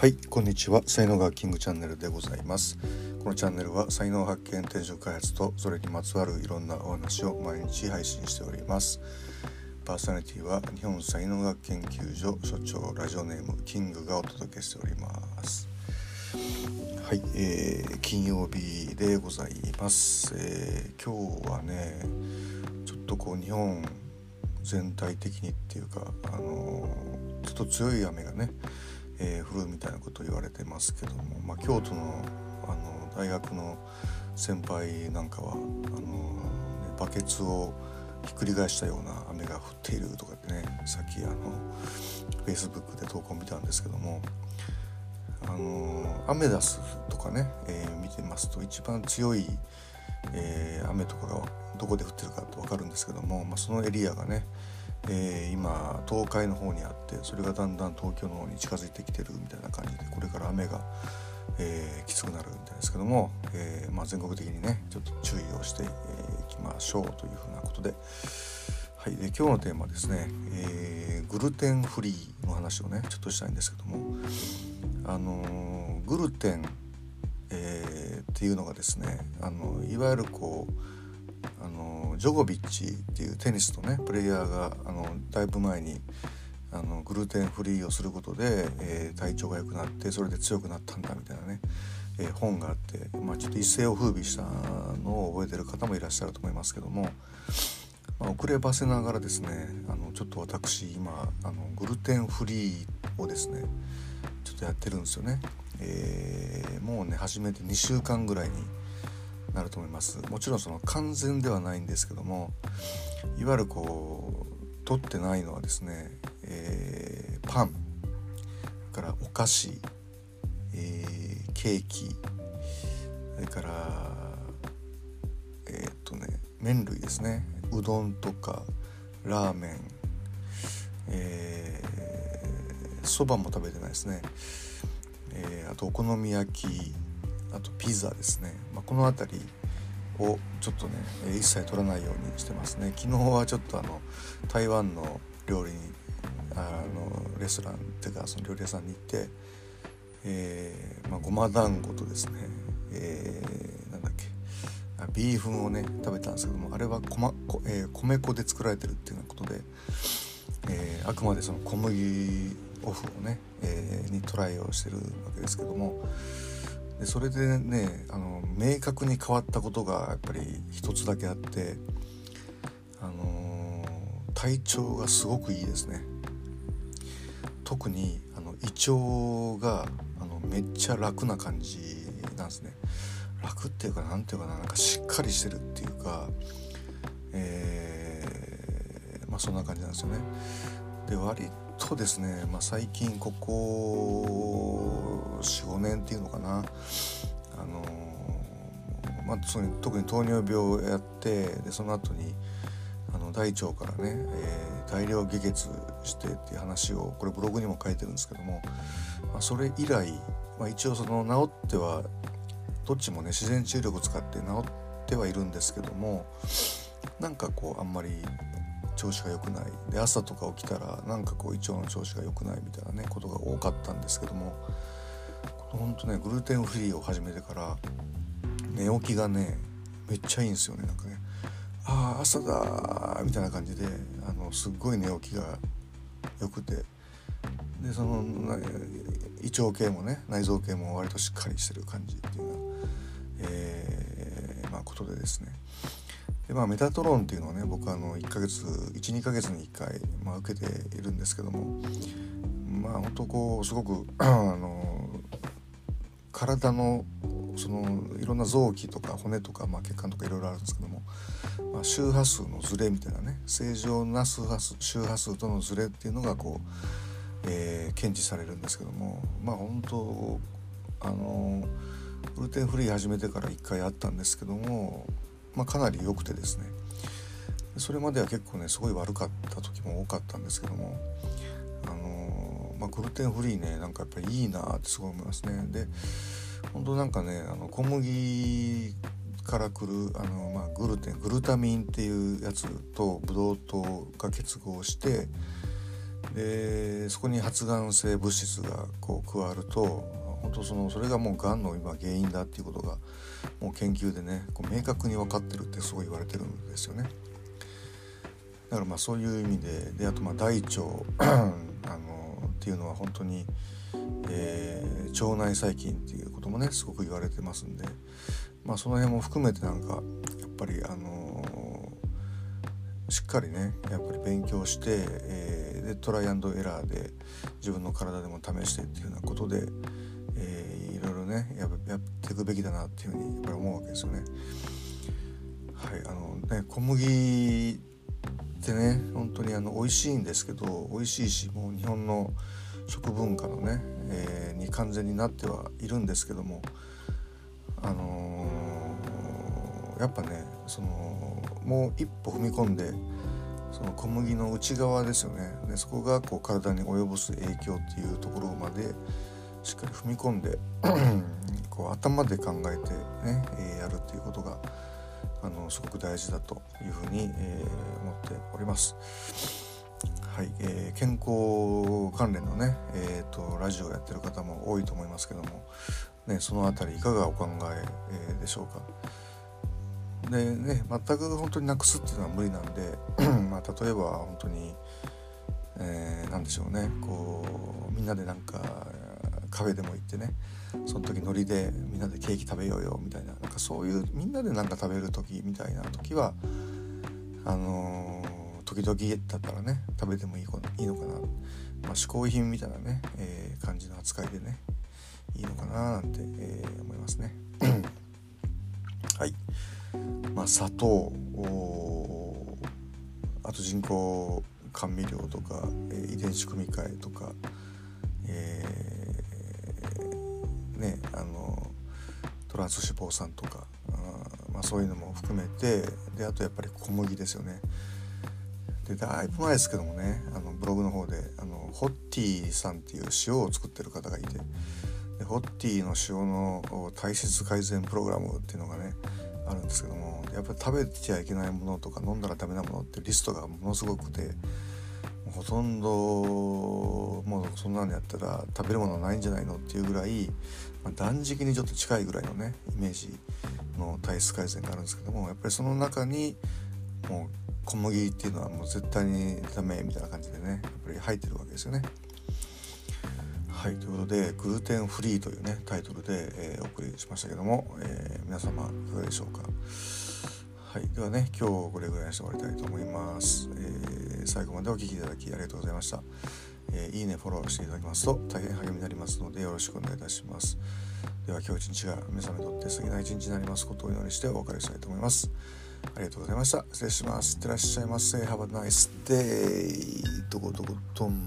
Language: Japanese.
はいこんにちは。才能がキングチャンネルでございます。このチャンネルは才能発見転職開発とそれにまつわるいろんなお話を毎日配信しております。パーソナリティは日本才能学研究所所長ラジオネームキングがお届けしております。はい、えー、金曜日でございます、えー、今日はねちょっとこう日本全体的にっていうかあのー、ちょっと強い雨がねえー、降るみたいなことを言われてますけども、まあ、京都のあの大学の先輩なんかはあの、ね、バケツをひっくり返したような雨が降っているとかってねさっきあの Facebook で投稿見たんですけどもあのアメダスとかね、えー、見てますと一番強い、えー、雨とかがどこで降ってるかって分かるんですけども、まあ、そのエリアがねえー、今東海の方にあってそれがだんだん東京の方に近づいてきてるみたいな感じでこれから雨が、えー、きつくなるみたいですけども、えー、まあ、全国的にねちょっと注意をしてい、えきましょうというふうなことで,、はい、で今日のテーマはですね、えグルテンフリーの話をねちょっとしたいんですけどもあのグルテン、えっていうのがですねあのいわゆるこうジョコビッチっていうテニスのねプレイヤーがあのだいぶ前にあのグルテンフリーをすることで、えー、体調が良くなってそれで強くなったんだみたいなね、えー、本があって、まあ、ちょっと一世を風靡したのを覚えてる方もいらっしゃると思いますけども、まあ、遅ればせながらですねあのちょっと私今あのグルテンフリーをですねちょっとやってるんですよね。えー、もうね始めて2週間ぐらいになると思います。もちろんその完全ではないんですけどもいわゆるこう取ってないのはですね、えー、パンからお菓子、えー、ケーキそれからえー、っとね麺類ですね。うどんとかラーメンそ、ばも食べてないですね、えー、あとお好み焼きあとピザですね、まあ、この辺りをちょっとね一切取らないようにしてますね。昨日はちょっとあの台湾の料理にあのレストランっていうかその料理屋さんに行って、えーまあ、ごま団子とですね、えー、なんだっけビーフンをね食べたんですけどもあれはこ、まこえー、米粉で作られてるっていうようなことで、えー、あくまでその小麦オフをね、えー、にトライをしてるわけですけどもでそれでねあの明確に変わったことがやっぱり一つだけあってあの体調がすごくいいですね。特にあの胃腸があのめっちゃ楽な感じなんですね。楽っていうか何ていうかななんかしっかりしてるっていうかえー、まあそんな感じなんですよね。で割とですね、まあ、最近ここ45年っていうのかな。あのまあ、特に糖尿病をやってでその後にあの大腸からね、えー、大量下血してっていう話をこれブログにも書いてるんですけども、まあ、それ以来、まあ、一応その治ってはどっちもね自然治癒力を使って治ってはいるんですけどもなんかこうあんまり調子が良くない。で朝とか起きたらなんかこう胃腸の調子が良くないみたいなねことが多かったんですけどもほんとねグルテンフリーを始めてから寝起きがねめっちゃいいんですよね。なんかねああ朝だみたいな感じであのすっごい寝起きが良くてでその胃腸系もね内臓系も割としっかりしてる感じっていうような、えー、まあ、ことでですね。でまあメタトロンっていうのはね僕あの1ヶ月12ヶ月に1回、まあ、受けているんですけどもまあ本当こうすごく あの体のそのいろんな臓器とか骨とか、まあ、血管とかいろいろあるんですけども、まあ、周波数のズレみたいなね正常な周波数周波数とのズレっていうのがこう、えー、検知されるんですけどもまあ本当あのグルテンフリー始めてから1回あったんですけどもまあ、かなり良くてですね。それまでは結構ねすごい悪かった時も多かったんですけどもあのー、まあ、グルテンフリーねなんかやっぱりいいなってすごい思いますね。で本当なんかねあの小麦からくるあの、まあ、グルテングルタミンっていうやつとブドウ糖が結合してでそこに発がん性物質がこう加わると本当そのそれがもうがんの今原因だっていうことがもう研究でねこう明確に分かってるってすごい言われてるんですよね。だからまあそういう意味でであとまあ大腸 あのっていうのは本当に、えー、腸内細菌っていうこともねすごく言われてますんで、まあ、その辺も含めてなんかやっぱりあのー、しっかりねやっぱり勉強して、えー、でトライアンドエラーで自分の体でも試してっていうようなことで、えー、いろいろねややっていくべきだなっていうふうにやっぱり思うわけですよね。はいあのね小麦ってね本当にあの美味しいんですけど美味しいしもう日本の食文化のね、えー、に完全になってはいるんですけどもあのー、やっぱねそのもう一歩踏み込んでその小麦の内側ですよねでそこがこう体に及ぼす影響っていうところまでしっかり踏み込んで こう頭で考えてね、えー、やるっていうことがあのすごく大事だというふうに、えー、思っております。はい、えー、健康関連のね、えーと、ラジオをやってる方も多いと思いますけども、ね、その辺りいかがお考ええー、でしょうか。でね全く本当になくすっていうのは無理なんで まあ例えば本当に、えー、何でしょうねこうみんなでなんかカフェでも行ってねその時ノリでみんなでケーキ食べようよみたいななんかそういうみんなで何か食べる時みたいな時はあのー、時々だったらね食べてもいいいいのかな、まあ、嗜好品みたいなね、えー、感じの扱いでねいいのかななんて、えー、思いますね。はいまあ、砂糖あと人工甘味料とか、えー、遺伝子組み換えとか、トランス脂肪酸とかあ、まあ、そういうのも含めてであとやっぱり小麦ですよね。でだいぶ前ですけどもねあのブログの方であのホッティさんっていう塩を作ってる方がいてでホッティの塩の体質改善プログラムっていうのがねあるんですけどもやっぱり食べちゃいけないものとか飲んだらダメなものってリストがものすごくてほとんどもうそんなのやったら食べるものはないんじゃないのっていうぐらい、まあ、断食にちょっと近いぐらいのねイメージの体質改善があるんですけどもやっぱりその中にもう小麦っていうのはもう絶対にダメみたいな感じでねやっぱり入ってるわけですよね。はいということで「グルテンフリー」というねタイトルで、えー、お送りしましたけども、えー、皆様いかがでしょうか。はい、ではね今日これぐらいにして終わりたいと思います、えー、最後までお聴きいただきありがとうございました、えー、いいねフォローしていただきますと大変励みになりますのでよろしくお願いいたします。では今日一日が目覚めとって素敵な一日になりますことをお祈りしてお別れしたいと思います。ありがとうございました。失礼します。いってらっしゃいませ。Have a nice day どこどこどん